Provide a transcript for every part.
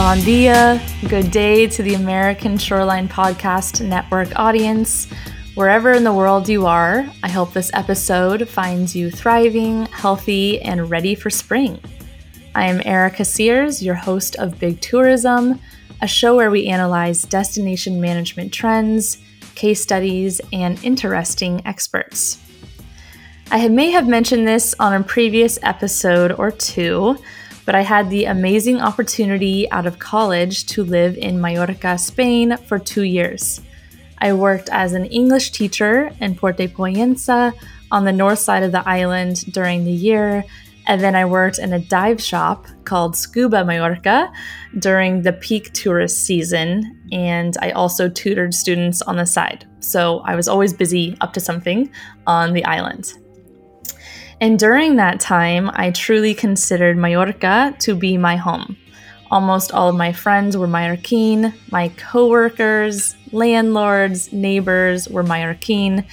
Bon dia, good day to the American Shoreline Podcast Network audience. Wherever in the world you are, I hope this episode finds you thriving, healthy, and ready for spring. I am Erica Sears, your host of Big Tourism, a show where we analyze destination management trends, case studies, and interesting experts. I may have mentioned this on a previous episode or two, but I had the amazing opportunity out of college to live in Mallorca, Spain for two years. I worked as an English teacher in Port de Pollença on the north side of the island during the year, and then I worked in a dive shop called Scuba Mallorca during the peak tourist season, and I also tutored students on the side. So I was always busy up to something on the island. And during that time, I truly considered Mallorca to be my home. Almost all of my friends were Mallorquin, my coworkers, landlords, neighbors were Mallorquin,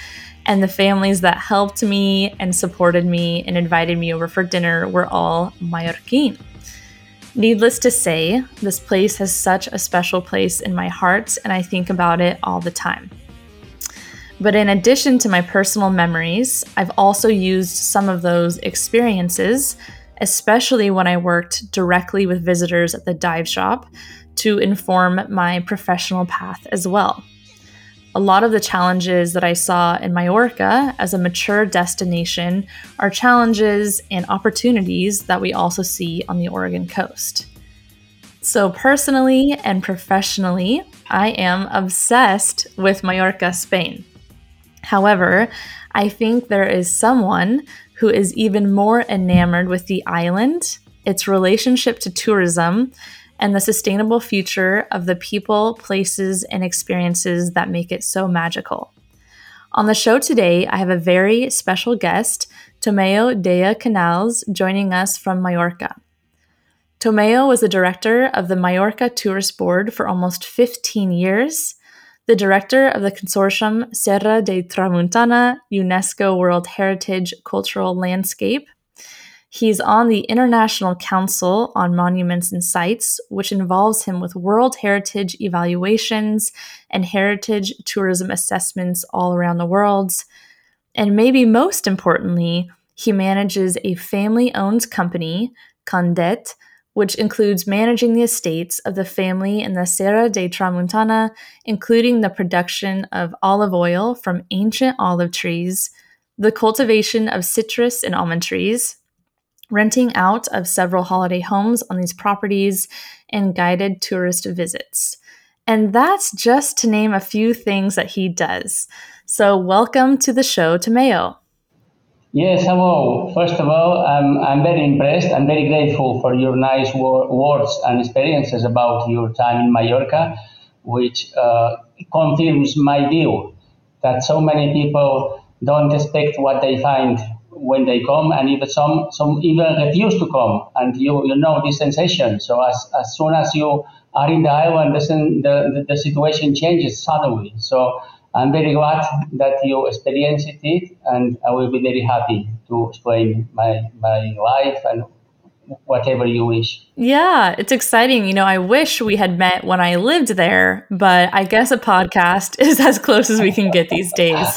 and the families that helped me and supported me and invited me over for dinner were all Mallorquin. Needless to say, this place has such a special place in my heart, and I think about it all the time. But in addition to my personal memories, I've also used some of those experiences, especially when I worked directly with visitors at the dive shop, to inform my professional path as well. A lot of the challenges that I saw in Mallorca as a mature destination are challenges and opportunities that we also see on the Oregon coast. So, personally and professionally, I am obsessed with Mallorca, Spain. However, I think there is someone who is even more enamored with the island, its relationship to tourism, and the sustainable future of the people, places, and experiences that make it so magical. On the show today, I have a very special guest, Tomeu Deyà Canals, joining us from Mallorca. Tomeu was the director of the Mallorca Tourist Board for almost 15 years the director of the consortium Serra de Tramuntana UNESCO World Heritage Cultural Landscape. He's on the International Council on Monuments and Sites, which involves him with World Heritage evaluations and heritage tourism assessments all around the world. And maybe most importantly, he manages a family owned company, Can Det, which includes managing the estates of the family in the Serra de Tramuntana, including the production of olive oil from ancient olive trees, the cultivation of citrus and almond trees, renting out of several holiday homes on these properties, and guided tourist visits. And that's just to name a few things that he does. So, welcome to the show, Tomeu. Yes, hello. First of all, I'm, I'm very impressed. I'm very grateful for your nice wor- words and experiences about your time in Mallorca, which uh, confirms my view that so many people don't expect what they find when they come, and even some some even refuse to come. And you you know this sensation. So as, as soon as you are in the island, the, the, the situation changes suddenly. So I'm very glad that you experienced it, and I will be very happy to explain my, my life and whatever you wish. Yeah, it's exciting. You know, I wish we had met when I lived there, but I guess a podcast is as close as we can get these days.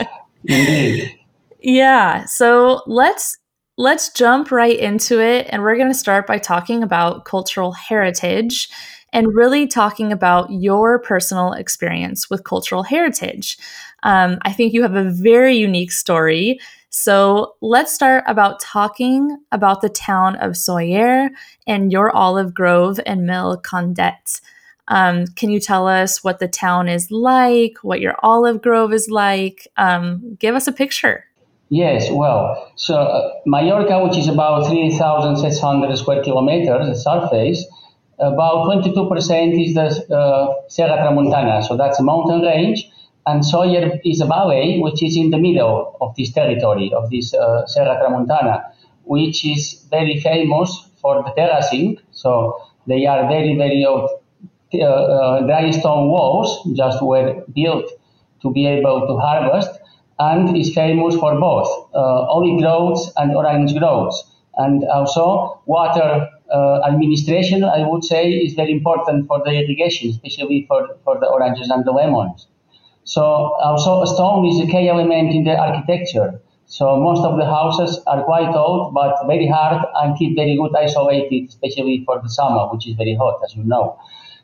Indeed. Yeah, so let's let's jump right into it and we're going to start by talking about cultural heritage and really talking about your personal experience with cultural heritage. Um, I think you have a very unique story. So let's start about talking about the town of Sóller and your olive grove and mill Can Det. Um, can you tell us what the town is like, what your olive grove is like? Um, give us a picture. Yes, well, so uh, Mallorca, which is about 3,600 square kilometers, surface, about 22% is the uh, Serra Tramuntana, so that's a mountain range, and Sóller is a valley which is in the middle of this territory, of this uh, Serra Tramuntana, which is very famous for the terracing. So they are very, very old. Uh, uh, dry stone walls just were built to be able to harvest and is famous for both uh, olive groves and orange groves and also water uh, administration, I would say, is very important for the irrigation, especially for, for the oranges and the lemons. So also stone is a key element in the architecture. So most of the houses are quite old, but very hard and keep very good isolated, especially for the summer, which is very hot, as you know.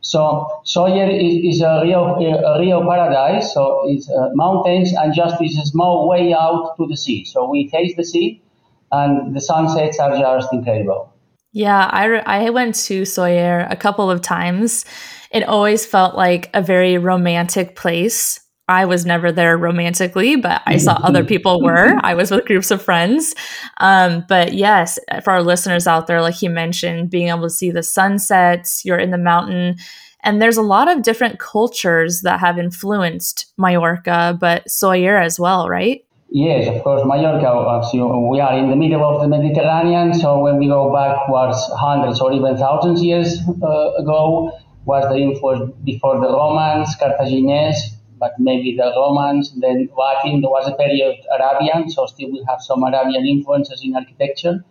So Sóller is, is a real a real paradise. So it's uh, mountains and just is a small way out to the sea. So we face the sea, and the sunsets are just incredible. Yeah, I, re- I went to Sóller a couple of times. It always felt like a very romantic place. I was never there romantically, but I saw other people were. I was with groups of friends. Um, but yes, for our listeners out there, like you mentioned, being able to see the sunsets, you're in the mountain. And there's a lot of different cultures that have influenced Mallorca, but Sóller as well, right? Yes, of course, Mallorca, you, we are in the middle of the Mediterranean, so when we go backwards hundreds or even thousands years uh, ago, was the influence before the Romans, Carthagines, but maybe the Romans, then Latin, there was a period Arabian, so still we have some Arabian influences in architecture.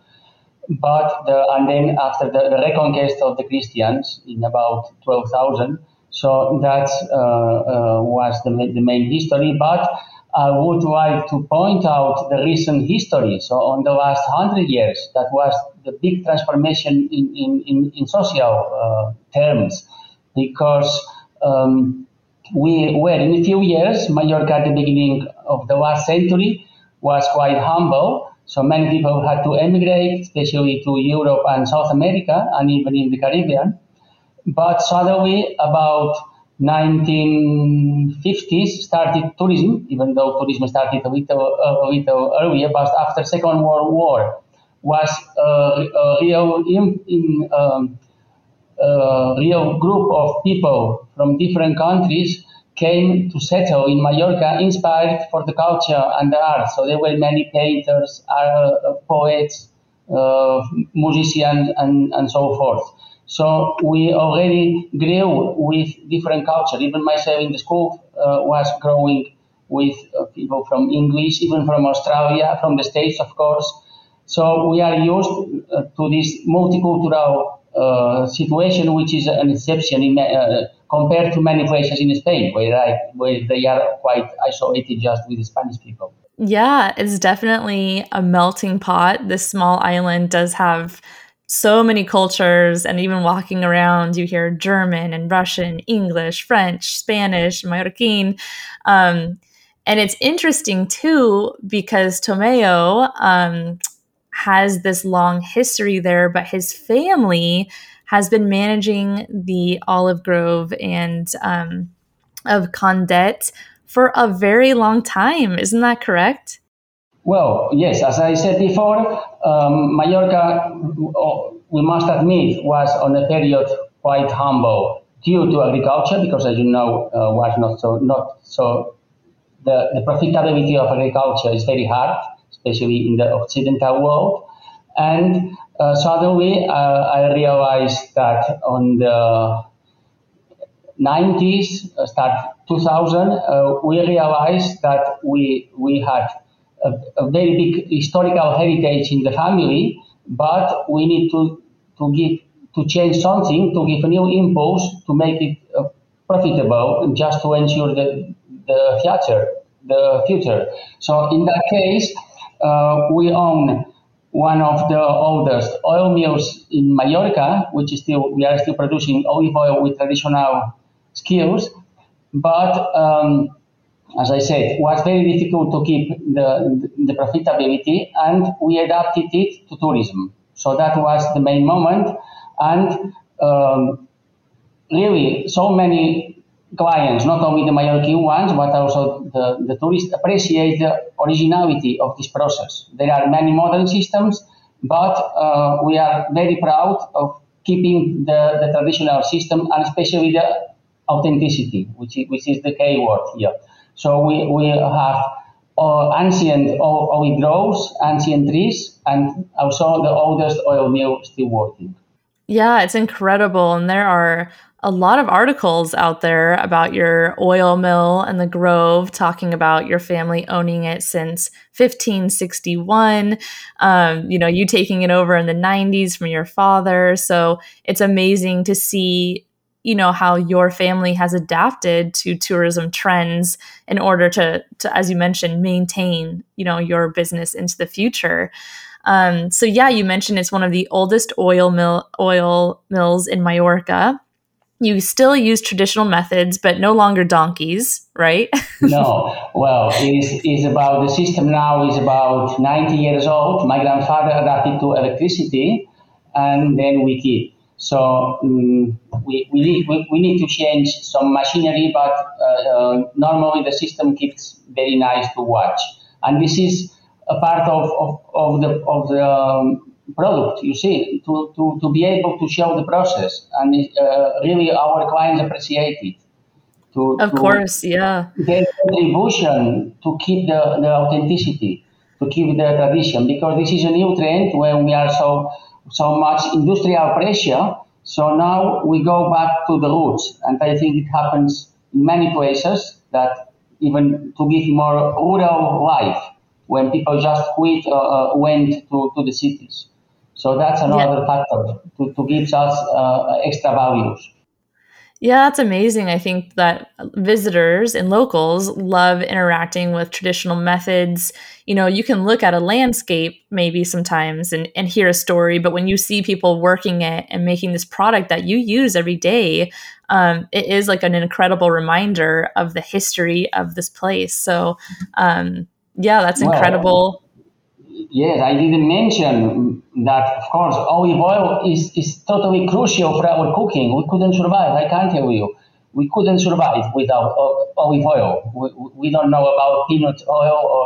But the, and then after the, the reconquest of the Christians in about 12,000, so that uh, uh, was the, the main history. But I would like to point out the recent history. So, on the last hundred years, that was the big transformation in, in, in, in social uh, terms, because um, we were in a few years, Mallorca at the beginning of the last century was quite humble. So many people had to emigrate, especially to Europe and South America, and even in the Caribbean. But suddenly, about 1950s started tourism, even though tourism started a little, a little earlier, but after Second World War was a, a real in, in, um, a real group of people from different countries came to settle in Mallorca, inspired for the culture and the art. So there were many painters, uh, poets, uh, musicians, and, and so forth. So we already grew with different culture. Even myself in the school uh, was growing with uh, people from English, even from Australia, from the States, of course. So we are used uh, to this multicultural uh, situation, which is an exception in, uh, compared to many places in Spain, where, I, where they are quite isolated just with the Spanish people. Yeah, it's definitely a melting pot. This small island does have so many cultures and even walking around you hear german and russian english french spanish mallorquin. Um, and it's interesting too because Tomeu um, has this long history there but his family has been managing the olive grove and um, of Can Det for a very long time. Isn't that correct well, yes, as I said before, um, Mallorca, we must admit, was on a period quite humble due to agriculture, because as you know, uh, was not so not so. The, the profitability of agriculture is very hard, especially in the Occidental world. And uh, suddenly, uh, I realized that on the 90s, uh, start 2000, uh, we realized that we we had a, a, very big historical heritage in the family, but we need to, to give to change something, to give a new impulse, to make it uh, profitable, just to ensure the, the future. The future. So in that case, uh, we own one of the oldest oil mills in Mallorca, which is still we are still producing olive oil with traditional skills, but um, as I said, was very difficult to keep the, the profitability, and we adapted it to tourism. So that was the main moment, and um, really, so many clients, not only the Mallorquin ones, but also the, the tourists appreciate the originality of this process. There are many modern systems, but uh, we are very proud of keeping the, the traditional system and especially the authenticity, which is, which is the key word here. So we, we have uh, ancient olive groves, ancient trees, and also the oldest oil mill still working. Yeah, it's incredible. And there are a lot of articles out there about your oil mill and the Grove, talking about your family owning it since 1561. Um, you know, you taking it over in the 90s from your father. So it's amazing to see, you know, how your family has adapted to tourism trends in order to, to as you mentioned, maintain, you know, your business into the future. Um, so yeah, you mentioned it's one of the oldest oil mill oil mills in Majorca you still use traditional methods, but no longer donkeys, right? no. Well, it's, it's about the system now is about 90 years old. My grandfather adapted to electricity, and then we keep. So um, we, we, need, we, we, need to change some machinery, but uh, uh, normally the system keeps very nice to watch. And this is a part of, of, of the, of the um, product, you see, to, to, to be able to show the process. And uh, really, our clients appreciate it. To, of to course, yeah. Their contribution to keep the, the authenticity, to keep the tradition, because this is a new trend when we are so so much industrial pressure. So now we go back to the roots, and I think it happens in many places that even to give more rural life when people just quit uh, uh went to, to the cities. So that's another yeah. factor to, to give us uh, extra values. Yeah, that's amazing. I think that visitors and locals love interacting with traditional methods. You know, you can look at a landscape maybe sometimes and, and hear a story, but when you see people working it and making this product that you use every day, um, it is like an incredible reminder of the history of this place. So, um, yeah, that's incredible. Yes, I didn't mention that, of course, olive oil is, is totally crucial for our cooking. We couldn't survive, I can't tell you. We couldn't survive without olive oil. We, we don't know about peanut oil or,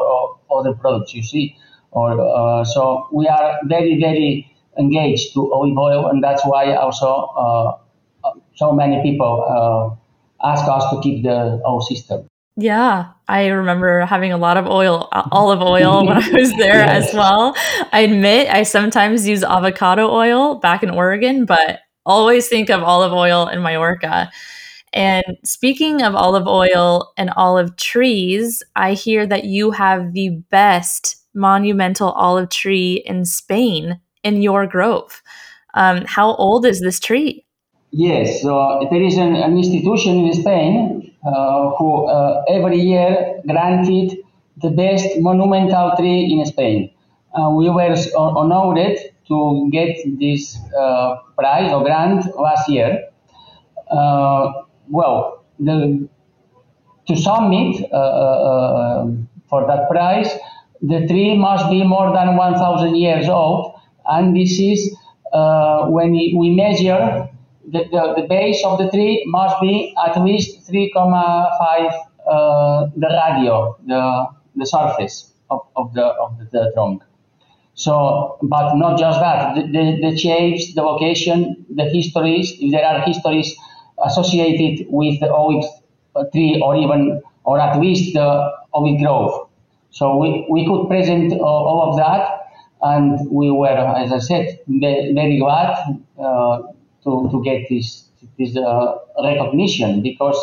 or other products, you see. Or, uh, so we are very, very engaged to olive oil, and that's why also uh, so many people uh, ask us to keep the oil system. Yeah, I remember having a lot of oil, olive oil when I was there as well. I admit I sometimes use avocado oil back in Oregon, but always think of olive oil in Majorca. And speaking of olive oil and olive trees, I hear that you have the best monumental olive tree in Spain in your grove. Um, how old is this tree? Yes, so there is an, an institution in Spain who uh, every year granted the best monumental tree in Spain. Uh, we were honored to get this uh, prize or grant last year. Uh, well, the, to submit uh, for that prize, the tree must be more than 1,000 years old, and this is when we measure the, the, the, base of the tree must be at least 3,5 uh, the radio, the, the surface of, of, the, of the, trunk. So, but not just that, the, the, the shapes, the location, the histories, if there are histories associated with the olive tree or even, or at least the olive grove. So we, we could present uh, all of that and we were, as I said, very glad uh, to, to get this this uh, recognition because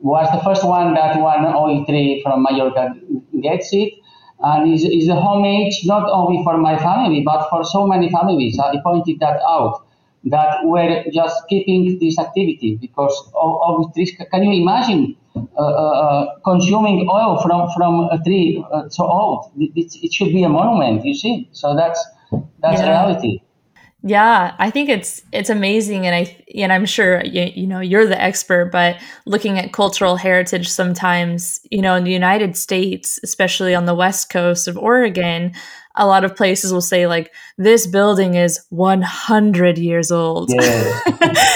was the first one that one oil tree from Mallorca gets it and is, is a homage not only for my family but for so many families. I pointed that out that we're just keeping this activity because of, trees. Can you imagine uh, uh, uh, consuming oil from, from a tree uh, so old? It, it, should be a monument, you see. So that's that's yeah. reality. Yeah, I think it's it's amazing, and I and I'm sure you, you know you're the expert. But looking at cultural heritage, sometimes you know in the United States, especially on the west coast of Oregon, a lot of places will say like this building is 100 years old. Yeah.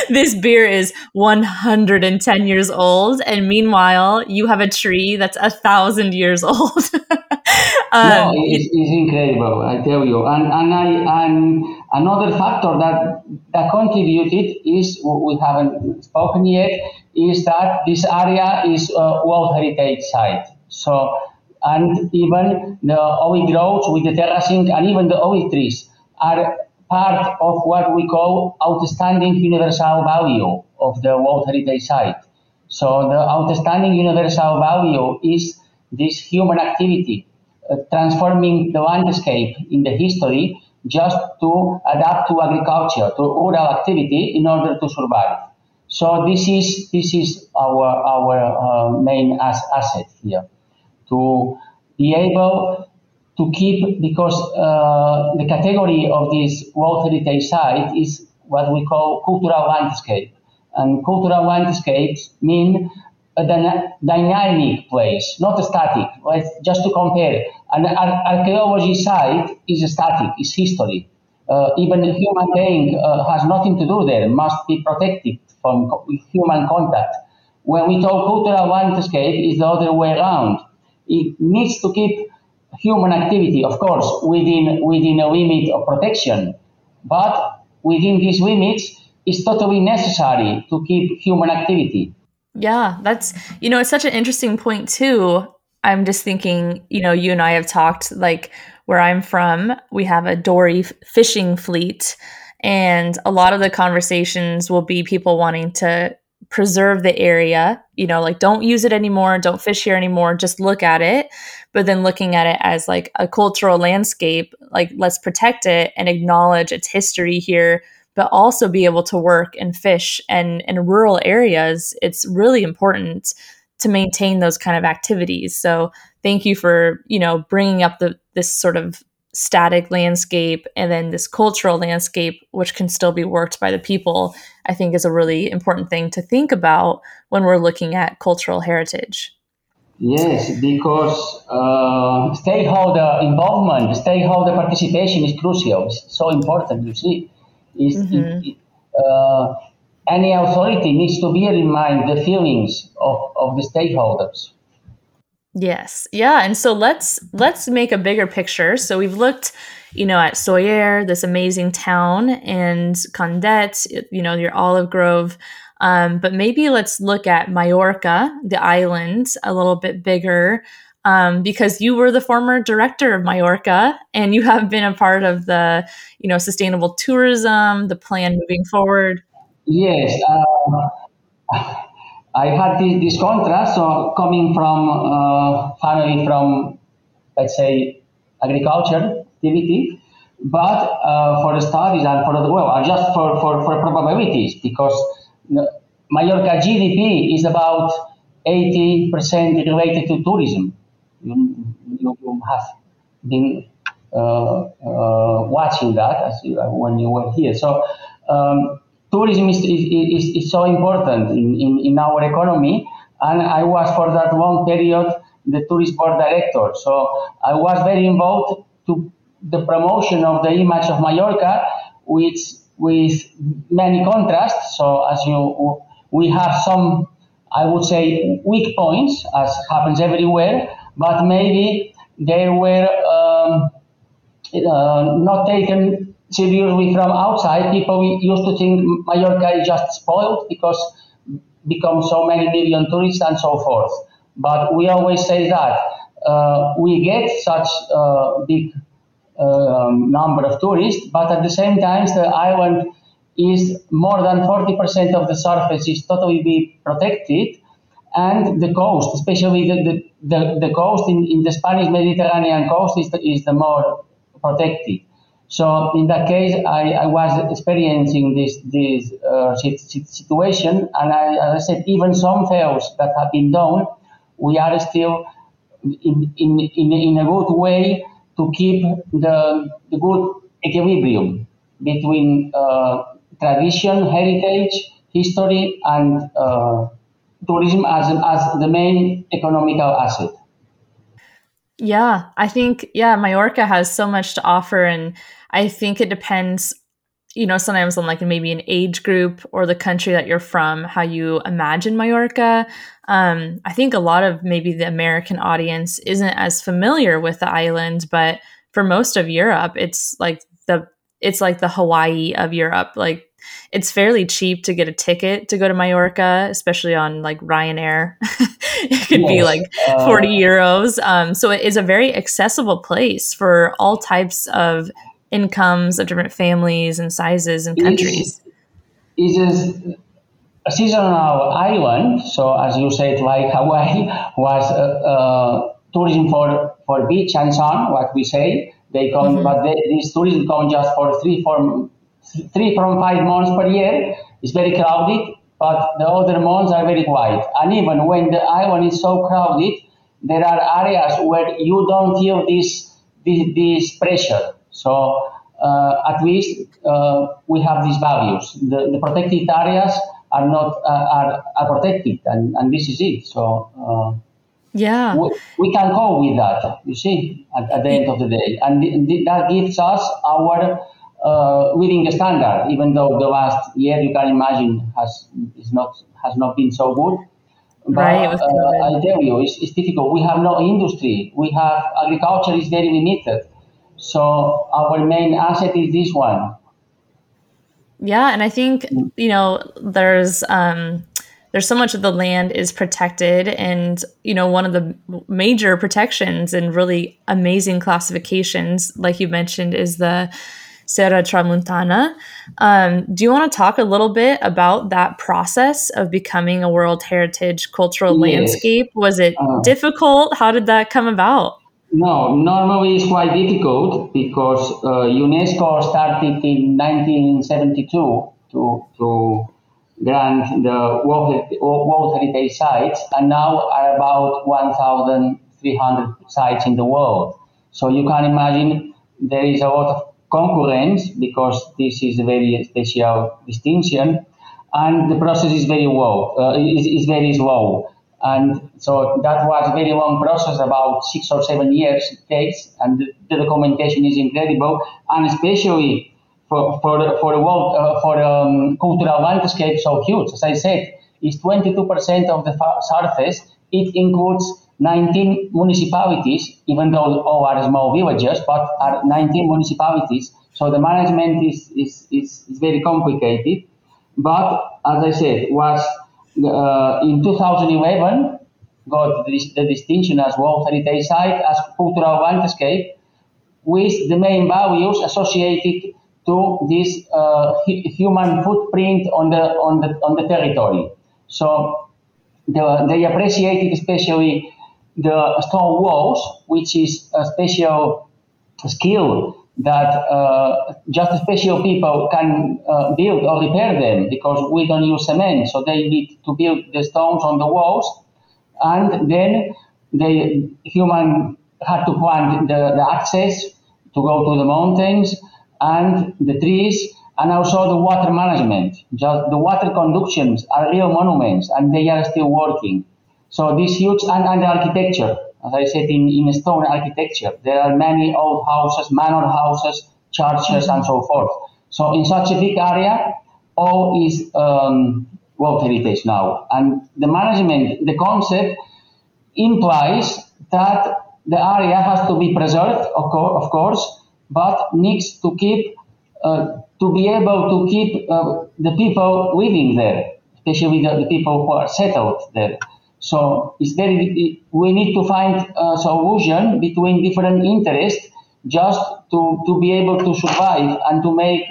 this beer is 110 years old, and meanwhile you have a tree that's a thousand years old. um, no, it's, it's incredible, I tell you, and and I and Another factor that, that contributed is, we haven't spoken yet, is that this area is a World Heritage Site. So, and even the olive groves with the terracing and even the olive trees are part of what we call outstanding universal value of the World Heritage Site. So the outstanding universal value is this human activity uh, transforming the landscape in the history just to adapt to agriculture, to rural activity in order to survive. So this is this is our our uh, main as, asset here to be able to keep because uh, the category of this World Heritage Site is what we call cultural landscape, and cultural landscapes mean a dynamic place, not a static. Let's, just to compare, an ar- archaeology site is static, is history. Uh, even a human being uh, has nothing to do there, must be protected from human contact. When we talk cultural landscape, it's the other way around. It needs to keep human activity, of course, within within a limit of protection, but within these limits, it's totally necessary to keep human activity. Yeah, that's you know, it's such an interesting point too. I'm just thinking, you know, you and I have talked like where I'm from, we have a dory fishing fleet and a lot of the conversations will be people wanting to preserve the area, you know, like don't use it anymore, don't fish here anymore, just look at it. But then looking at it as like a cultural landscape, like let's protect it and acknowledge its history here but also be able to work and fish and in rural areas it's really important to maintain those kind of activities. So thank you for you know bringing up the this sort of static landscape and then this cultural landscape which can still be worked by the people i think is a really important thing to think about when we're looking at cultural heritage. Yes because uh, stakeholder involvement stakeholder participation is crucial. It's so important you see. Is mm-hmm. it, uh, any authority needs to bear in mind the feelings of, of the stakeholders. Yes. Yeah. And so let's let's make a bigger picture. So we've looked, you know, at Sóller, this amazing town, and Can Det, you know, your olive grove. Um, but maybe let's look at Majorca, the island, a little bit bigger um, because you were the former director of Majorca and you have been a part of the, you know, sustainable tourism, the plan moving forward. Yes, uh, I had this, this contrast. So coming from uh, family from, let's say, agriculture activity, but uh, for the studies and for the well, just for, for, for probabilities because Mallorca GDP is about 80% related to tourism you, you have been uh, uh, watching that as you, when you were here. So um, tourism is, is, is, so important in, in, in our economy, and I was for that long period the tourist board director. So I was very involved to the promotion of the image of Mallorca, which with many contrasts. So as you, we have some, I would say, weak points, as happens everywhere, but maybe they were um, uh, not taken seriously from outside. People used to think Mallorca is just spoiled because become so many million tourists and so forth. But we always say that uh, we get such a big uh, number of tourists, but at the same time, the island is more than 40% of the surface is totally be protected and the coast, especially the, the, the, the coast in, in the Spanish Mediterranean coast is the, is the more protected. So in that case, I, I was experiencing this this uh, situation, and I, as I said, even some fails that have been done, we are still in, in, in, in a good way to keep the, the good equilibrium between uh, tradition, heritage, history, and uh, tourism as, as the main economical asset. Yeah, I think, yeah, Majorca has so much to offer. And I think it depends, you know, sometimes on like maybe an age group or the country that you're from, how you imagine Mallorca. Um, I think a lot of maybe the American audience isn't as familiar with the island, but for most of Europe, it's like the it's like the Hawaii of Europe. Like it's fairly cheap to get a ticket to go to Mallorca, especially on like Ryanair. it could yes. be like uh, 40 euros. Um, so it is a very accessible place for all types of incomes of different families and sizes and countries. It's, it's a seasonal island, so as you said, like Hawaii was uh, uh, tourism for, for beach and sun, what we say. They come, mm-hmm. but they, these tourism come just for three, four, three from five months per year. It's very crowded, but the other months are very quiet. And even when the island is so crowded, there are areas where you don't feel this this, this pressure. So uh, at least uh, we have these values. The, the protected areas are not uh, are, are protected, and, and this is it. So uh, yeah, we, we, can go with that. You see, at, at the end of the day, and th- th- that gives us our uh, living standard. Even though the last year, you can imagine, has is not has not been so good. But right, uh, I tell you, it's, it's difficult. We have no industry. We have agriculture is very limited. So our main asset is this one. Yeah, and I think you know there's um, there's so much of the land is protected, and you know one of the major protections and really amazing classifications, like you mentioned, is the Serra Tramuntana. Um, do you want to talk a little bit about that process of becoming a World Heritage Cultural yes. Landscape? Was it uh, difficult? How did that come about? No, normally it's quite difficult because uh, UNESCO started in 1972 to, to grant the World, World Heritage Sites, and now are about 1,300 sites in the world. So you can imagine there is a lot of concurrence because this is a very special distinction, and the process is very low, uh, is, is very slow. And so that was a very long process, about six or seven years it takes, and the, the documentation is incredible, and especially for, for, the, for the world, uh, for um, cultural landscape so huge. As I said, it's 22% of the surface. It includes 19 municipalities, even though all are small villages, but are 19 municipalities. So the management is, is, is, is very complicated. But as I said, was uh, in 2011 got the, the distinction as World Heritage Site as cultural landscape with the main values associated to this uh, human footprint on the on the on the territory. So the, they appreciated especially the stone walls, which is a special skill that uh, just special people can uh, build or repair them because we don't use cement. So they need to build the stones on the walls, and then the human had to plant the, the access to go to the mountains and the trees and also the water management. Just the water conductions are real monuments and they are still working. So this huge and, and the architecture as I said, in, in stone architecture. There are many old houses, manor houses, churches, and so forth. So in such a big area, all is um, World Heritage now. And the management, the concept implies that the area has to be preserved, of, co- of course, but needs to keep, uh, to be able to keep uh, the people living there, especially the, the people who are settled there. So we need to find a solution between different interests just to, to be able to survive and to make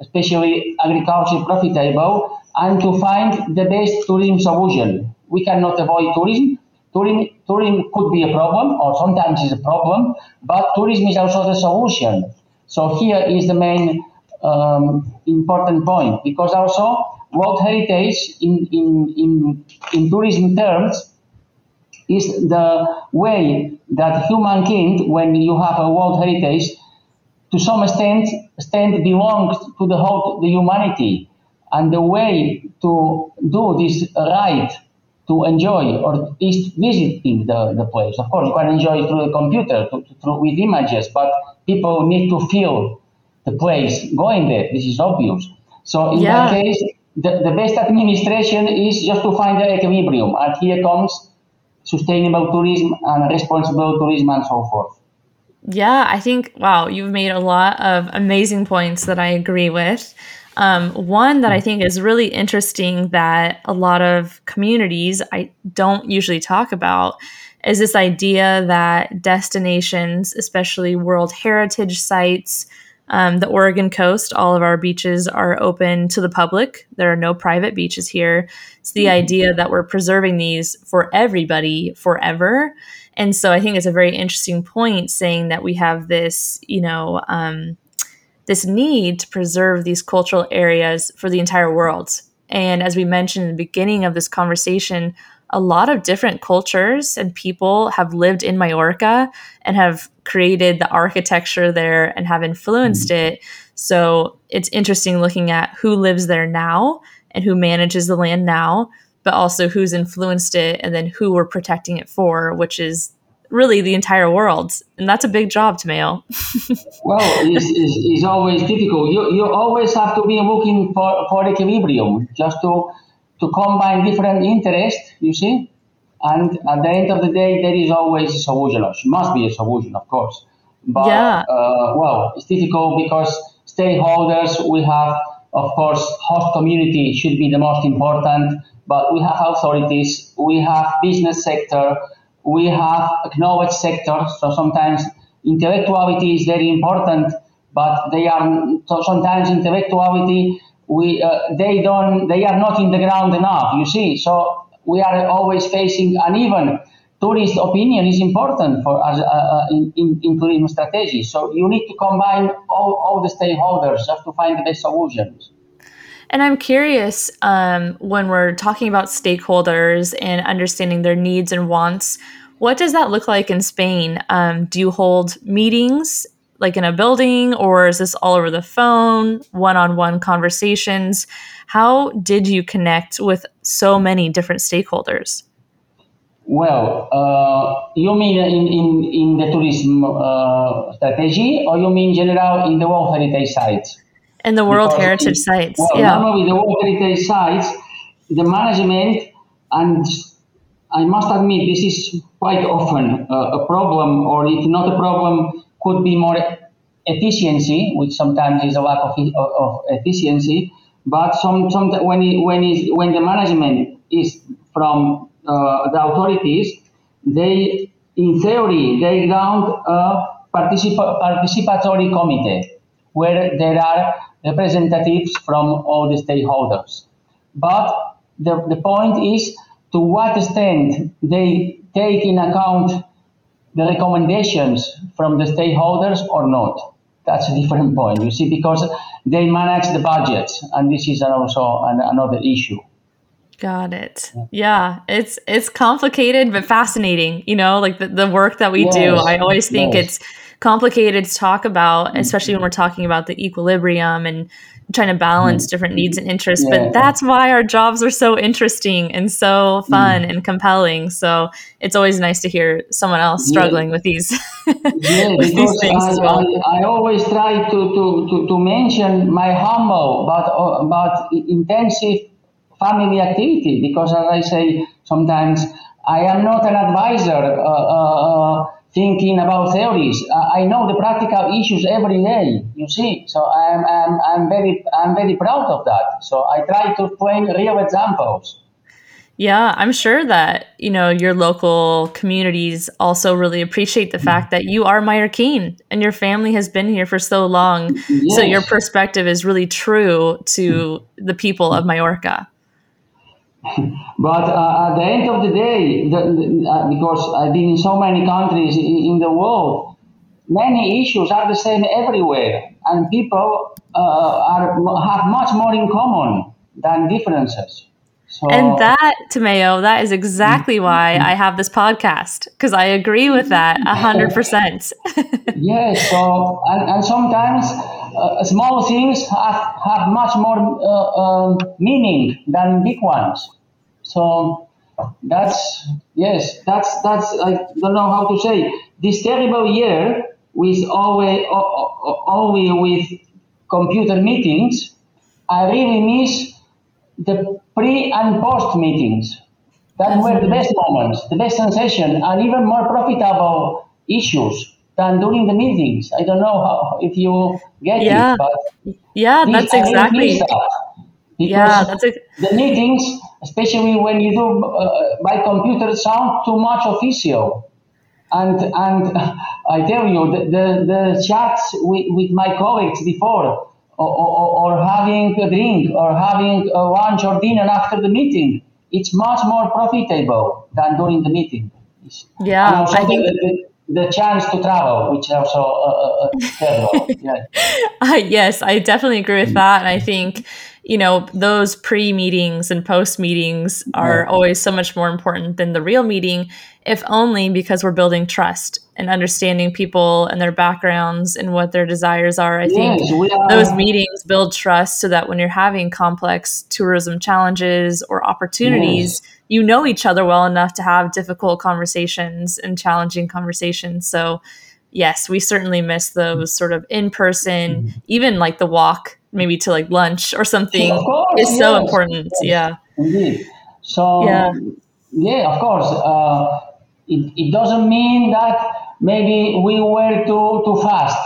especially agriculture profitable and to find the best tourism solution. We cannot avoid tourism. Tourism, tourism could be a problem or sometimes is a problem, but tourism is also the solution. So here is the main um, important point because also World Heritage in, in, in, in tourism terms is the way that humankind, when you have a World Heritage, to some extent, extent belongs to the whole the humanity. And the way to do this right to enjoy or is visiting the, the place. Of course, you can enjoy through the computer, to, to, through, with images, but people need to feel the place going there. This is obvious. So in yeah. that case, the, the best administration is just to find the equilibrium. And here comes sustainable tourism and responsible tourism and so forth. Yeah, I think, wow, you've made a lot of amazing points that I agree with. Um, one that I think is really interesting that a lot of communities I don't usually talk about is this idea that destinations, especially World Heritage sites, Um, the Oregon coast, all of our beaches are open to the public. There are no private beaches here. It's the idea that we're preserving these for everybody forever. And so I think it's a very interesting point saying that we have this, you know, um, this need to preserve these cultural areas for the entire world. And as we mentioned in the beginning of this conversation, a lot of different cultures and people have lived in Majorca and have created the architecture there and have influenced mm-hmm. it. So it's interesting looking at who lives there now and who manages the land now, but also who's influenced it and then who we're protecting it for, which is really the entire world. And that's a big job, Tomeu. well, it's, it's, it's, always difficult. You, you always have to be looking for, for equilibrium just to to combine different interests, you see. And at the end of the day, there is always a solution. There must be a solution, of course. But, yeah. Uh, well, it's difficult because stakeholders, we have, of course, host community should be the most important, but we have authorities, we have business sector, we have knowledge sector. So sometimes intellectuality is very important, but they are so sometimes intellectuality we uh, they don't they are not in the ground enough you see. So we are always facing uneven tourist opinion is important for us uh, uh, in, in, in, tourism strategy. So you need to combine all, all the stakeholders just to find the best solutions. And I'm curious um, when we're talking about stakeholders and understanding their needs and wants, what does that look like in Spain? Um, do you hold meetings like in a building or is this all over the phone, one on one conversations? How did you connect with so many different stakeholders? Well, uh, you mean in, in, in the tourism uh, strategy or you mean general in the World Heritage sites? In the World because Heritage in, sites, well, yeah. Normally, the World Heritage sites, the management, and I must admit, this is quite often uh, a problem, or if not a problem, could be more efficiency, which sometimes is a lack of, of efficiency. But some, some when it, when the management is from uh, the authorities, they in theory they ground a participa- participatory committee where there are representatives from all the stakeholders. But the, the point is to what extent they take in account the recommendations from the stakeholders or not. That's a different point, you see, because they manage the budgets, and this is also an, another issue. Got it. Yeah, it's it's complicated but fascinating. You know, like the, the work that we yes. do. I always think yes. it's complicated to talk about, especially when we're talking about the equilibrium and trying to balance mm. different needs and interests. Yeah. But that's why our jobs are so interesting and so fun mm. and compelling. So it's always nice to hear someone else struggling yeah. with these yeah, with these things I, as well. I, I, always try to, to, to, to mention my humble but uh, but intensive family activity because as I say sometimes I am not an advisor. Uh, uh, uh thinking about theories. I know the practical issues every day. You see, so I'm, I'm, I'm very I'm very proud of that. So I try to explain real examples. Yeah, I'm sure that you know your local communities also really appreciate the fact that you are Mallorquin and your family has been here for so long. Yes. So your perspective is really true to mm. the people of Mallorca. but uh, at the end of the day, the, uh, because I've been in so many countries in, in, the world, many issues are the same everywhere, and people uh, are have much more in common than differences. So, and that, Tomeu, that is exactly mm-hmm. why I have this podcast because I agree with that a hundred percent. Yes. So, and, and sometimes uh, small things have, have much more uh, um, meaning than big ones. So that's yes, that's that's I don't know how to say this terrible year with always only with computer meetings. I really miss the pre and post meetings. That were the best moments, the best sensation, and even more profitable issues than during the meetings. I don't know how, if you get yeah. it, but yeah, that's exactly. That yeah, that's a- the meetings, especially when you do uh, by computer, sound too much official. And and I tell you, the, the, the chats with, with my colleagues before, or, or, or having a drink, or having a lunch or dinner after the meeting, it's much more profitable than during the meeting. Yeah, I think. The, the, the chance to travel, which also uh, uh, uh yeah. uh, yes, I definitely agree with that, and I think you know, those pre meetings and post meetings are yeah. always so much more important than the real meeting, if only because we're building trust and understanding people and their backgrounds and what their desires are. I think those meetings build trust so that when you're having complex tourism challenges or opportunities, you know each other well enough to have difficult conversations and challenging conversations. So, yes, we certainly miss those sort of in person, mm-hmm. even like the walk maybe to like lunch or something course, is yes. so important. Yeah. Indeed. So yeah, yeah of course. Uh, it, it doesn't mean that maybe we were too too fast.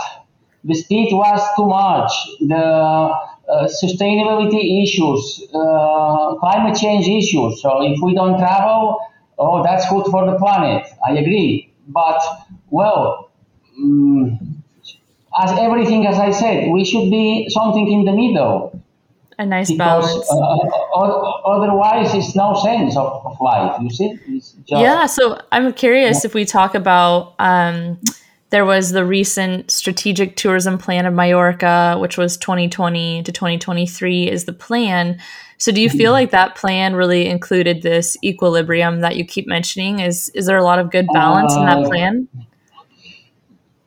The speed was too much. The uh, sustainability issues, uh, climate change issues. So if we don't travel, oh, that's good for the planet. I agree. But well. Um, as everything, as I said, we should be something in the middle. A nice because, balance. Uh, otherwise, it's no sense of, of life. You see? Just, yeah. So I'm curious yeah. if we talk about. Um, there was the recent strategic tourism plan of Mallorca, which was 2020 to 2023 is the plan. So do you feel mm-hmm. like that plan really included this equilibrium that you keep mentioning? Is is there a lot of good balance uh, in that uh, plan?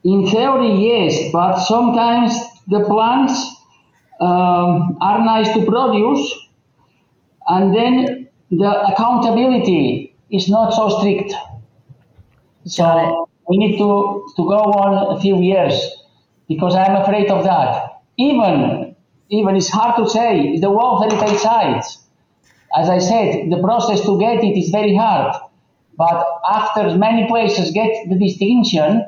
In theory, yes, but sometimes the plants um, are nice to produce, and then the accountability is not so strict. So we need to, to go on a few years because I'm afraid of that. Even even it's hard to say the World Heritage Sites. As I said, the process to get it is very hard. But after many places get the distinction,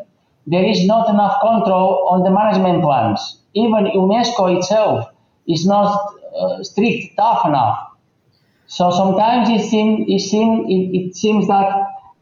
there is not enough control on the management plans. Even UNESCO itself is not uh, strict, tough enough. So sometimes it, seem, it, seem, it, it seems that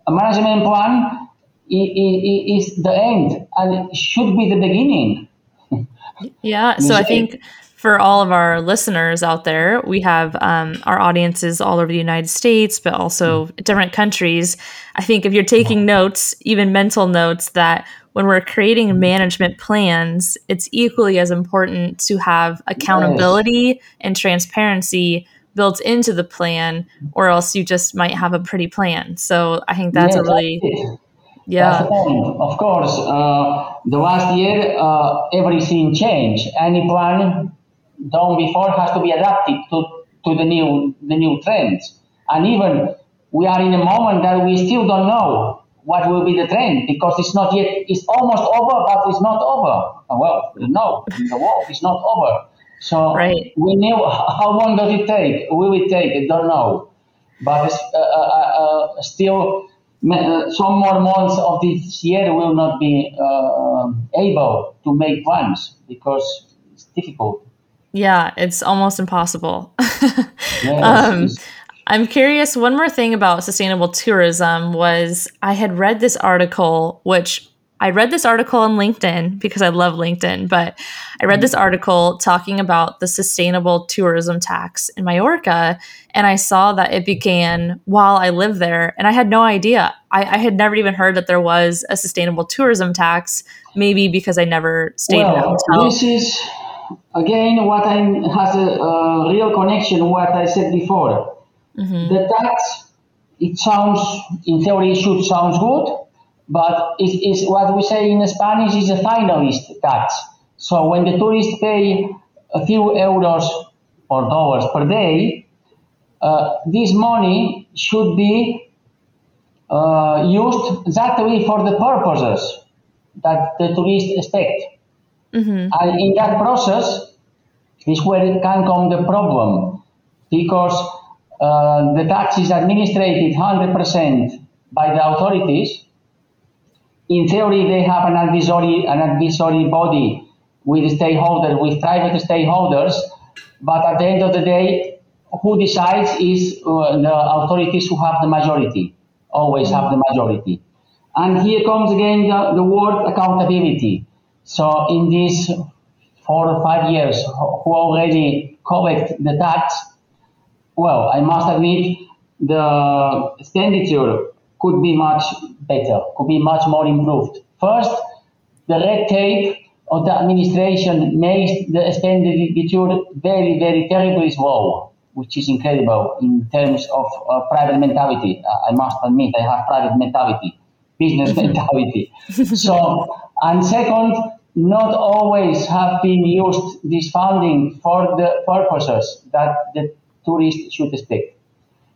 a management plan is, is the end and should be the beginning. yeah, so I think for all of our listeners out there, we have um, our audiences all over the United States, but also different countries. I think if you're taking notes, even mental notes, that when we're creating management plans, it's equally as important to have accountability and transparency built into the plan, or else you just might have a pretty plan. So I think that's a really yeah. Of course, uh, the last year uh, everything changed. Any plan done before has to be adapted to, to the new the new trends. And even we are in a moment that we still don't know what will be the trend because it's not yet, it's almost over, but it's not over. Well, no, the war is not over. So right. we knew how long does it take? Will it take? I don't know. But uh, uh, uh, still, uh, some more months of this year will not be uh, able to make plans because it's difficult. Yeah, it's almost impossible. yes, um, I'm curious. One more thing about sustainable tourism was I had read this article, which I read this article on LinkedIn because I love LinkedIn, but I read this mm-hmm. article talking about the sustainable tourism tax in Mallorca. And I saw that it began while I lived there. And I had no idea. I, I had never even heard that there was a sustainable tourism tax, maybe because I never stayed well, in a hotel. This is, again, what I has a, a real connection what I said before Mm-hmm. The tax, it sounds, in theory, it should sound good, but it is what we say in Spanish is a finalist tax. So when the tourists pay a few euros or dollars per day, uh, this money should be uh, used exactly for the purposes that the tourists expect. Mm-hmm. And in that process is where it can come the problem because uh, the tax is administered 100% by the authorities. In theory, they have an advisory, an advisory body with stakeholders, with private stakeholders, but at the end of the day, who decides is uh, the authorities who have the majority, always have the majority. And here comes again the, the word accountability. So in these four or five years who already collect the tax, well, I must admit the expenditure could be much better, could be much more improved. First, the red tape of the administration makes the expenditure very, very terribly slow, which is incredible in terms of uh, private mentality. I must admit, I have private mentality, business mentality. so, and second, not always have been used this funding for the purposes that the tourists should expect.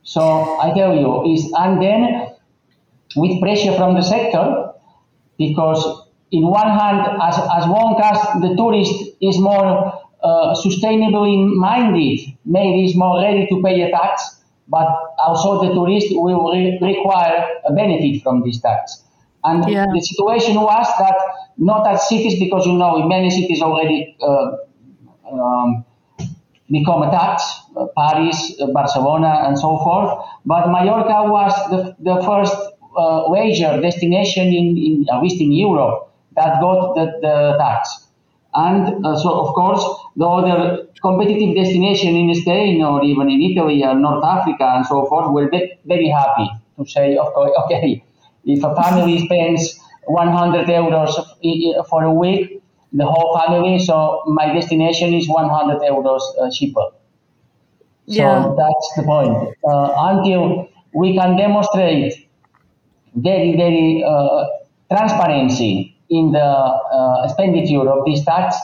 So I tell you, is and then with pressure from the sector, because in one hand, as, as long as the tourist is more uh, sustainably minded, maybe is more ready to pay a tax, but also the tourist will re- require a benefit from this tax. And yeah. the situation was that not at cities, because you know in many cities already uh, um, tax, uh, Paris, uh, Barcelona, and so forth. But Mallorca was the, the first uh, leisure destination in, in, at least in Europe that got the, the tax. And uh, so, of course, the other competitive destination in Spain or even in Italy and North Africa and so forth were very happy to say, okay, if a family spends 100 euros for a week, the whole family, so my destination is 100 euros uh, cheaper. So yeah. that's the point. Uh, until we can demonstrate very, very uh, transparency in the uh, expenditure of this tax,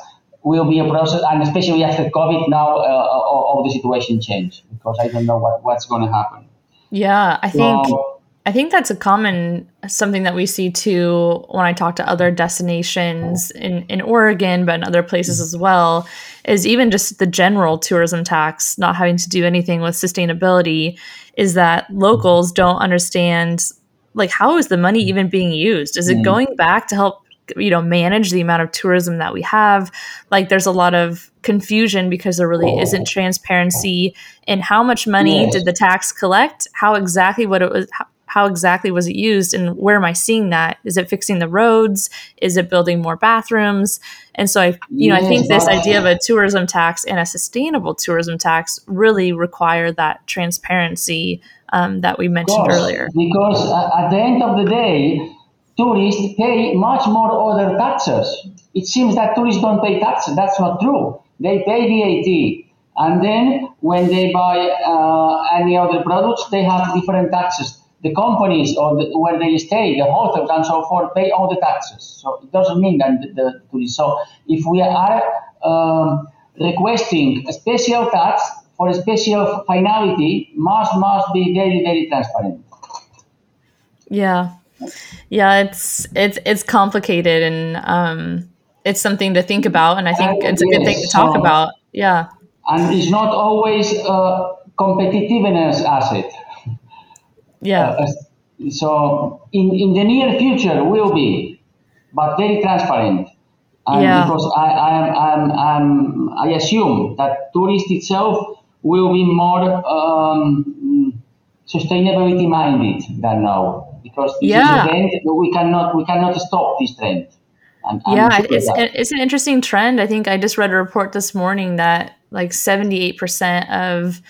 will be a process, and especially after COVID now, uh, all the situation change because I don't know what, what's going to happen. Yeah, I think. So, I think that's a common something that we see too when I talk to other destinations in, in Oregon, but in other places as well, is even just the general tourism tax not having to do anything with sustainability, is that locals don't understand like how is the money even being used? Is it mm. going back to help you know manage the amount of tourism that we have like there's a lot of confusion because there really oh. isn't transparency in how much money did the tax collect how exactly what it was how, exactly was it used and where am I seeing that? Is it fixing the roads? Is it building more bathrooms? And so I, you know, I think this idea of a tourism tax and a sustainable tourism tax really require that transparency um, that we mentioned course, earlier. Because at the end of the day, tourists pay much more other taxes. It seems that tourists don't pay taxes. That's not true. They pay VAT. And then when they buy uh, any other products, they have different taxes the companies or the, where they stay, the hotels and so forth, pay all the taxes. So it doesn't mean that the, the tourists. So if we are um, requesting a special tax for a special finality, must must be very very transparent. Yeah, yeah, it's it's it's complicated and um, it's something to think about, and I think it's a yes, good thing to talk so, about. Yeah, and it's not always a competitiveness asset yeah. Uh, so in, in the near future will be, but very transparent. And yeah. because I, I'm, I'm, I'm, I assume that tourist itself will be more um, sustainability minded than now because this yeah. is a trend we cannot we cannot stop this trend. And, yeah, it's it's an interesting trend. I think I just read a report this morning that like seventy eight percent of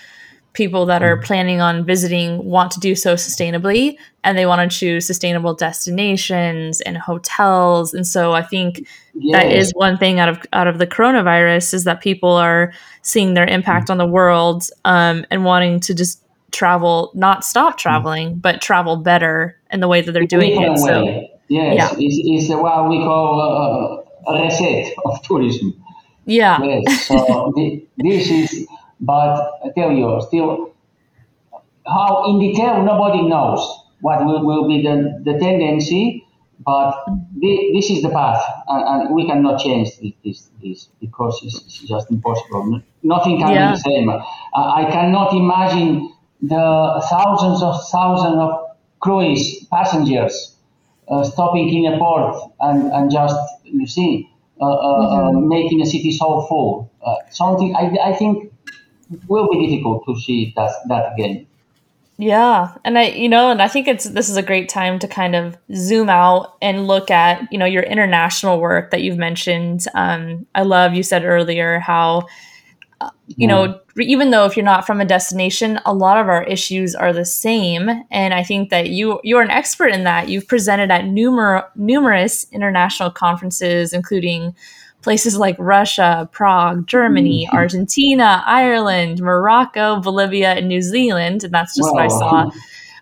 people that are mm. planning on visiting want to do so sustainably and they want to choose sustainable destinations and hotels and so i think yes. that is one thing out of out of the coronavirus is that people are seeing their impact mm. on the world um, and wanting to just travel not stop mm. traveling but travel better in the way that they're doing it so yes yeah. it's, it's what we call uh, a reset of tourism yeah yes so the, this is but I tell you, still, how in detail nobody knows what will, will be the, the tendency, but the, this is the path, and, and, we cannot change this, this, because it's, it's, just impossible. Nothing can yeah. be the same. Uh, I cannot imagine the thousands of thousands of cruise passengers uh, stopping in a port and, and just, you see, uh, uh mm-hmm. making a city so full. Uh, something I, I think will be difficult to see that, that again. Yeah. And I, you know, and I think it's, this is a great time to kind of zoom out and look at, you know, your international work that you've mentioned. Um, I love, you said earlier how, uh, you yeah. know, even though if you're not from a destination, a lot of our issues are the same. And I think that you, you're an expert in that. You've presented at numer- numerous international conferences, including places like Russia, Prague, Germany, mm-hmm. Argentina, Ireland, Morocco, Bolivia, and New Zealand. And that's just wow. what I saw.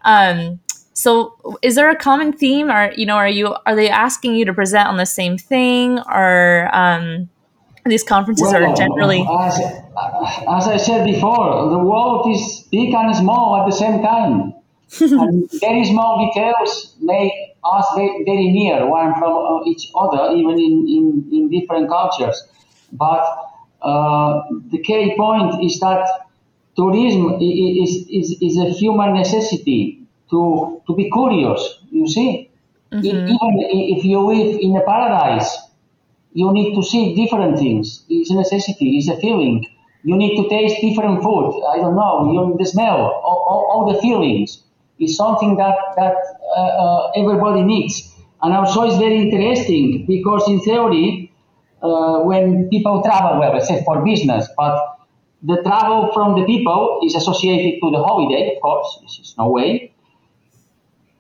Um, so is there a common theme or, you know, are you, are they asking you to present on the same thing or, um, these conferences well, are generally as, as, I said before, the world is big and small at the same time. and very small details make us very near one from uh, each other, even in, in, in different cultures. But uh, the key point is that tourism is, is, is a human necessity to, to be curious, you see. Mm-hmm. Even if you live in a paradise, you need to see different things. It's a necessity, it's a feeling. You need to taste different food. I don't know, you, the smell, all, all, all the feelings is something that, that uh, uh, everybody needs. And also it's very interesting because in theory, uh, when people travel, well, let's say for business, but the travel from the people is associated to the holiday, of course, this is no way.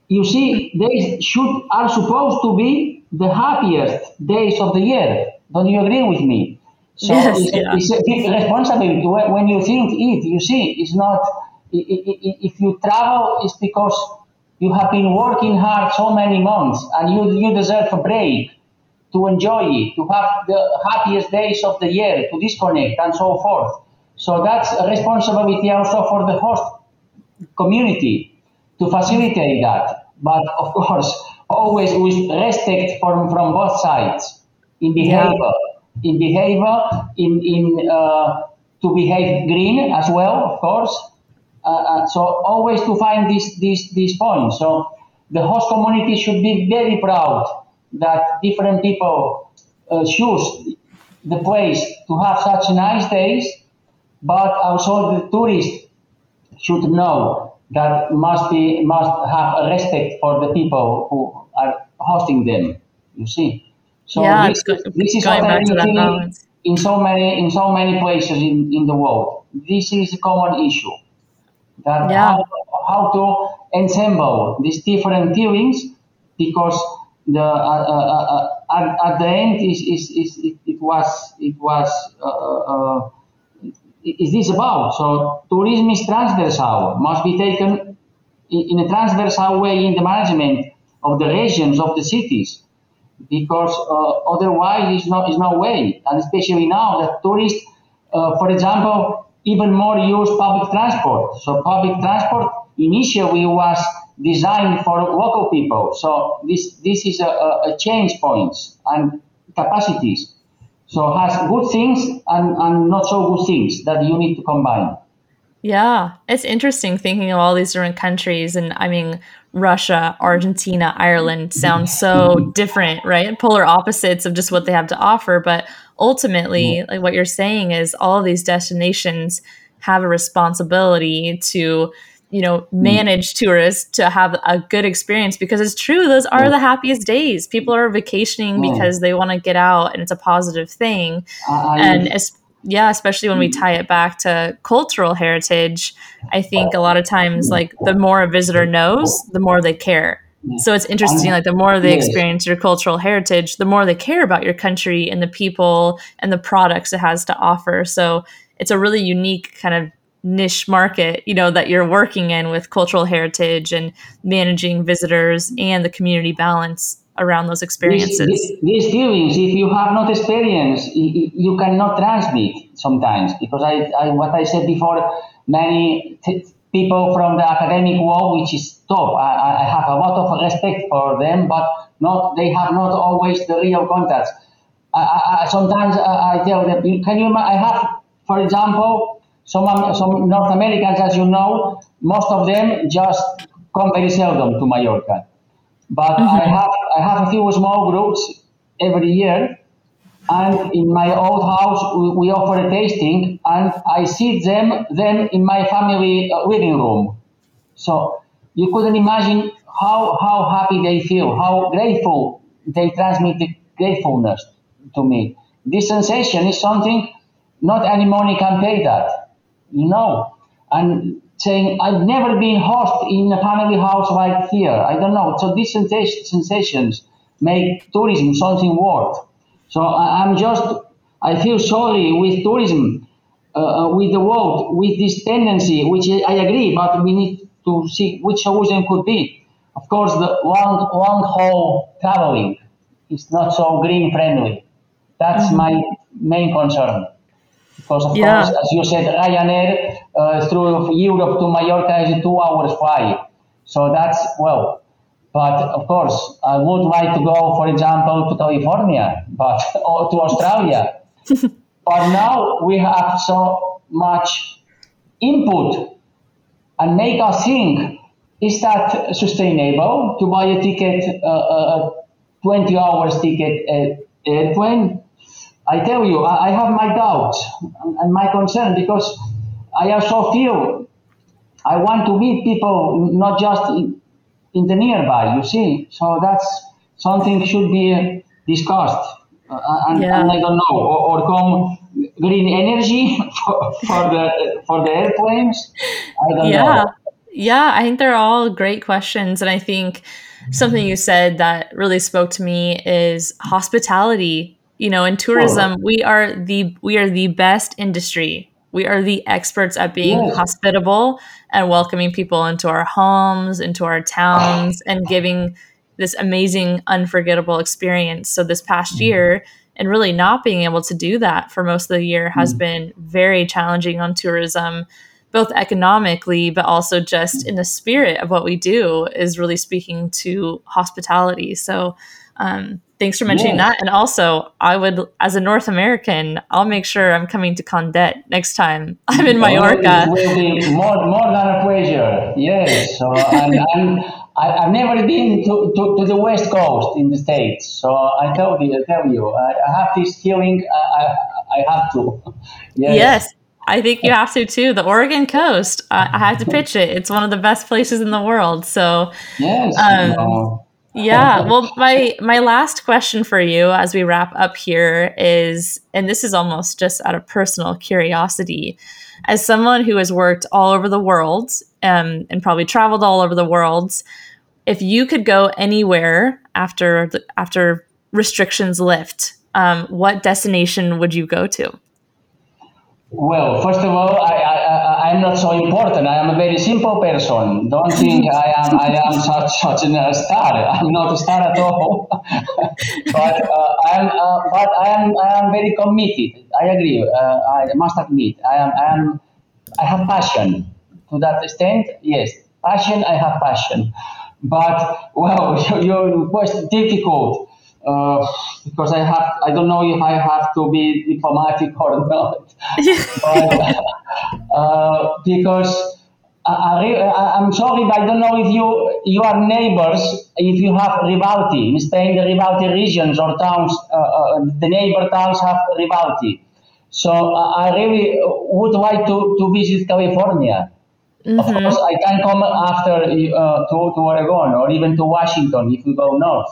You see, they should are supposed to be the happiest days of the year. Don't you agree with me? So yes, it's, yeah. it's a big responsibility when you think it. You see, it's not if you travel, it's because you have been working hard so many months and you, you deserve a break to enjoy it, to have the happiest days of the year, to disconnect and so forth. So that's a responsibility also for the host community to facilitate that. But of course, always with respect from, from both sides in behavior, in behavior, in, in uh, to behave green as well, of course, so always to find this, this, this point. So the host community should be very proud that different people uh, choose the place to have such nice days, but also the tourists should know that must be must have a respect for the people who are hosting them. You see, so yeah, this, this is what I really in so many in so many places in, in the world. This is a common issue that yeah. how, how to ensemble these different feelings because the uh, uh, uh, at, at, the end is, is, is it, it was it was uh, uh, is this about so tourism is transversal must be taken in, in a transversal way in the management of the regions of the cities because uh, otherwise it's no, it's no way and especially now that tourists for example even more use public transport. So public transport initially was designed for local people. So this this is a, a change points and capacities. So has good things and, and not so good things that you need to combine. Yeah, it's interesting thinking of all these different countries. And I mean, Russia, Argentina, Ireland sound so different, right? Polar opposites of just what they have to offer. But ultimately, like what you're saying is all these destinations have a responsibility to you know mm. manage tourists to have a good experience because it's true those are the happiest days. People are vacationing because they want to get out and it's a positive thing. And yeah especially when we tie it back to cultural heritage i think a lot of times like the more a visitor knows the more they care so it's interesting like the more they experience your cultural heritage the more they care about your country and the people and the products it has to offer. So it's a really unique kind of niche market you know that you're working in with cultural heritage and managing visitors and the community balance around those experiences. these, these feelings if you have not experience you cannot transmit sometimes because I, I what i said before many t- people from the academic world which is top I, I have a lot of respect for them but not they have not always the real contacts I, I, sometimes I, tell them can you i have for example some, some North Americans, as you know, most of them just come very seldom to Mallorca. But mm-hmm. I have I have a few small groups every year, and in my old house we, we offer a tasting, and I sit them then in my family uh, living room. So you couldn't imagine how, how happy they feel, how grateful they transmit the gratefulness to me. This sensation is something not any money can pay that, you know. And saying, I've never been host in a family house like here. I don't know. So these sensations make tourism something worth. So I, am just, I feel sorry with tourism, uh, uh, with the world, with this tendency, which I agree, but we need to see which solution could be. Of course, the long, long haul traveling is not so green friendly. That's mm-hmm. my main concern. Because of yeah. course, as you said, Ryanair uh, through Europe to Mallorca is a two hours flight. So that's, well, but of course, I would like to go, for example, to California, but or to Australia. but now we have so much input and make us think: Is that sustainable to buy a ticket, uh, a 20 hours ticket at airplane? I tell you, I, I have my doubts and my concern because I also feel I want to meet people, not just in, the nearby, you see. So that's something should be discussed. Uh, and, yeah. and, I don't know, or, or come green energy for, for, the for the airplanes. I don't yeah. know. Yeah, Yeah, I think they're all great questions, and I think something you said that really spoke to me is hospitality. You know, in tourism, oh. we are the we are the best industry we are the experts at being yes. hospitable and welcoming people into our homes, into our towns, and giving this amazing, unforgettable experience. So, this past mm-hmm. year, and really not being able to do that for most of the year has mm. been very challenging on tourism, both economically, but also just in the spirit of what we do, is really speaking to hospitality. So, um, thanks for mentioning that. And also, I would, as a North American, I'll make sure I'm coming to Can Det next time I'm in Mallorca. It more, more than a pleasure. Yes. So I, have never been to, to, to, the West Coast in the States. So I tell you, I tell you, I, I have this feeling I, I, I have to. yes. yes. I think you have to too. The Oregon coast. I, I have to pitch it. It's one of the best places in the world. So, yes. Um, yeah well my my last question for you as we wrap up here is and this is almost just out of personal curiosity as someone who has worked all over the world um, and probably traveled all over the world if you could go anywhere after the, after restrictions lift um, what destination would you go to? Well, first of all, I, I, I'm not so important. I am a very simple person. Don't think I am I am such such a star. I'm not a star at all. but uh, I am uh, but I am I am very committed. I agree. Uh, I must admit I am I am I have passion to that extent. Yes, passion. I have passion. But well, your question difficult uh, because I have I don't know if I have to be diplomatic or not, but, uh, because. I, am sorry, but I don't know if you you are neighbors. If you have Rivalti in Spain, the Rivalti regions or towns, uh, uh the neighbor towns have Rivalti. So I really would like to, to visit California. Mm-hmm. Of course, I can come after uh, to, to Oregon or even to Washington if you go north.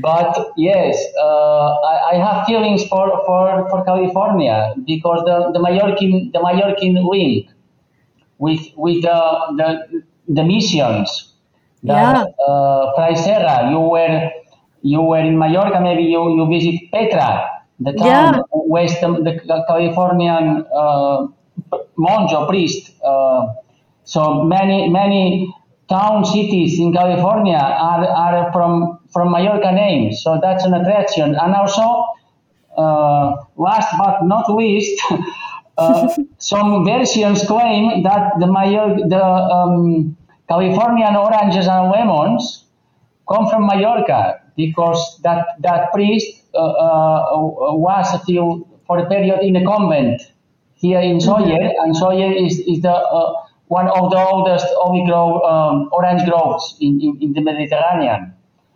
But yes, uh, I, I, have feelings for, for, for California because the, the Mallorquin the Mallorquin link with with the the, the missions. yeah. Uh, Fray Serra, you were you were in Mallorca. Maybe you, you visit Petra, the town yeah. west the Californian uh, monge or priest. Uh, so many many town cities in California are, are from from Mallorca names, so that's an attraction. And also, uh, last but not least, uh, some versions claim that the Mallorca, the um, Californian oranges and lemons come from Mallorca because that that priest uh, uh was still for a period in a convent here in mm-hmm. and Sóller is, is the uh, one of the oldest olive grove, um, orange groves in, in, in, the Mediterranean.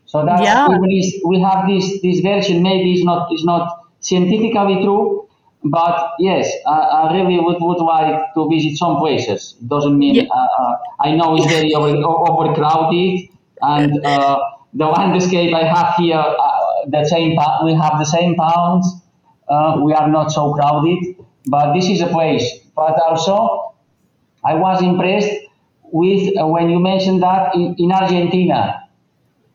So that's yeah. we, we have this this version. Maybe it's not it's not scientifically true, but yes, I, I, really would, would like to visit some places. It doesn't mean yeah. uh, uh, I know it's very over, overcrowded, and uh, the landscape I have here, uh, the same we have the same pounds. Uh, we are not so crowded, but this is a place. But also, I was impressed with uh, when you mentioned that in, in Argentina,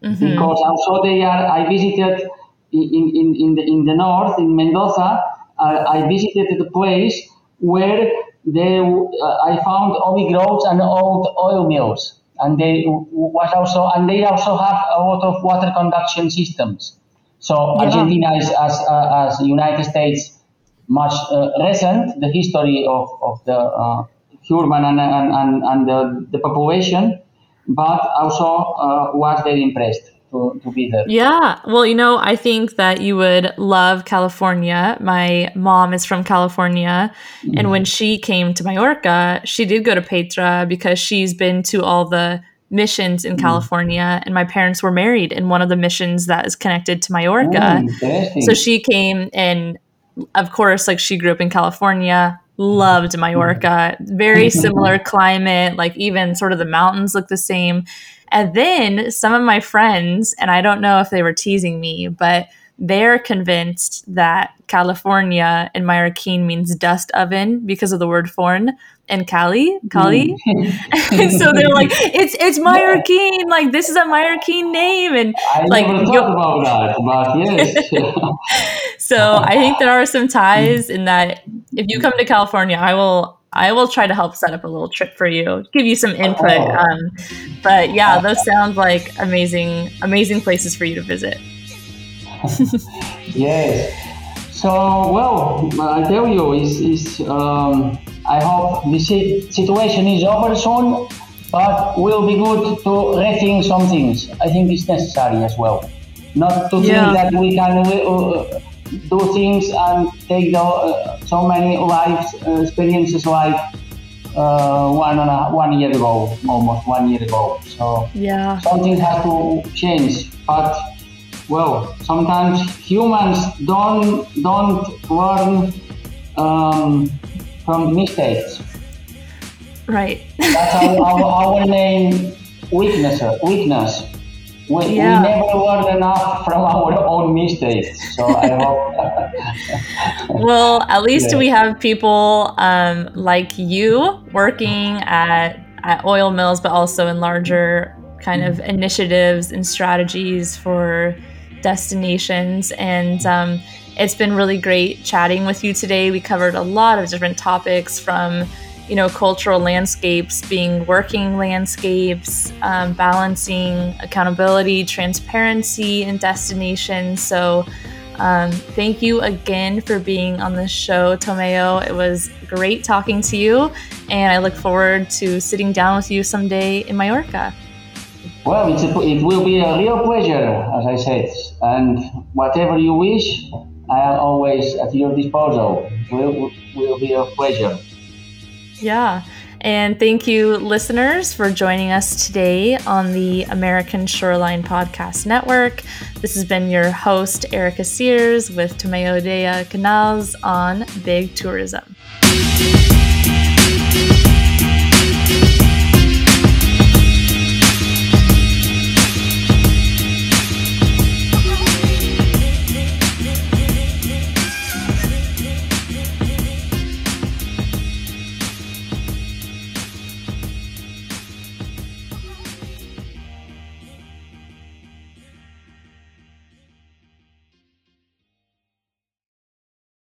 mm-hmm. because also they are. I visited in, in, in, the, in the north in Mendoza I visited the place where they, uh, I found olive groves and old oil mills, and they was also and they also have a lot of water conduction systems. So yeah. Argentina is as uh, as United States much uh, recent the history of, of the urban and, and, and, the, the population, but also uh, was very impressed to, to be there. Yeah. Well, you know, I think that you would love California. My mom is from California. Mm-hmm. And when she came to Mallorca, she did go to Petra because she's been to all the missions in mm. California and my parents were married in one of the missions that is connected to Mallorca. Mm, so she came and of course like she grew up in California, loved Mallorca, very mm-hmm. similar climate, like even sort of the mountains look the same. And then some of my friends, and I don't know if they were teasing me, but they're convinced that California in Mallorquin means dust oven because of the word forn and Cali, Cali. Mm. so they're like, it's it's Mallorquin, like this is a Mallorquin name, and I like never thought about that, but yes. so I think there are some ties in that if you come to California, I will I will try to help set up a little trip for you, give you some input. Oh. Um, but yeah, those sound like amazing, amazing places for you to visit. Yes. So, well, I tell you, is is um, I hope the situation is over soon, but will be good to rethink some things. I think it's necessary as well, not to yeah. think that we can. Uh, do things and take the, uh, so many lives uh, experiences like uh, one and a, one year ago, almost one year ago. So yeah, something has to change. But well, sometimes humans don't don't learn um, from mistakes. Right. That's our, our, our main weakness. Weakness we, yeah. we never learn enough from our own mistakes. So I hope. well, at least yeah. we have people um, like you working at, at oil mills, but also in larger kind of initiatives and strategies for destinations. And um, it's been really great chatting with you today. We covered a lot of different topics from you know, cultural landscapes being working landscapes, um, balancing accountability, transparency, and destination. So, um, thank you again for being on the show, Tomeu. It was great talking to you, and I look forward to sitting down with you someday in Mallorca. Well, a, it will be a real pleasure, as I said, and whatever you wish, I am always at your disposal. It will, will be a pleasure. Yeah. And thank you, listeners, for joining us today on the American Shoreline Podcast Network. This has been your host, Erica Sears, with Tomeu Deyà Canals on Big Tourism.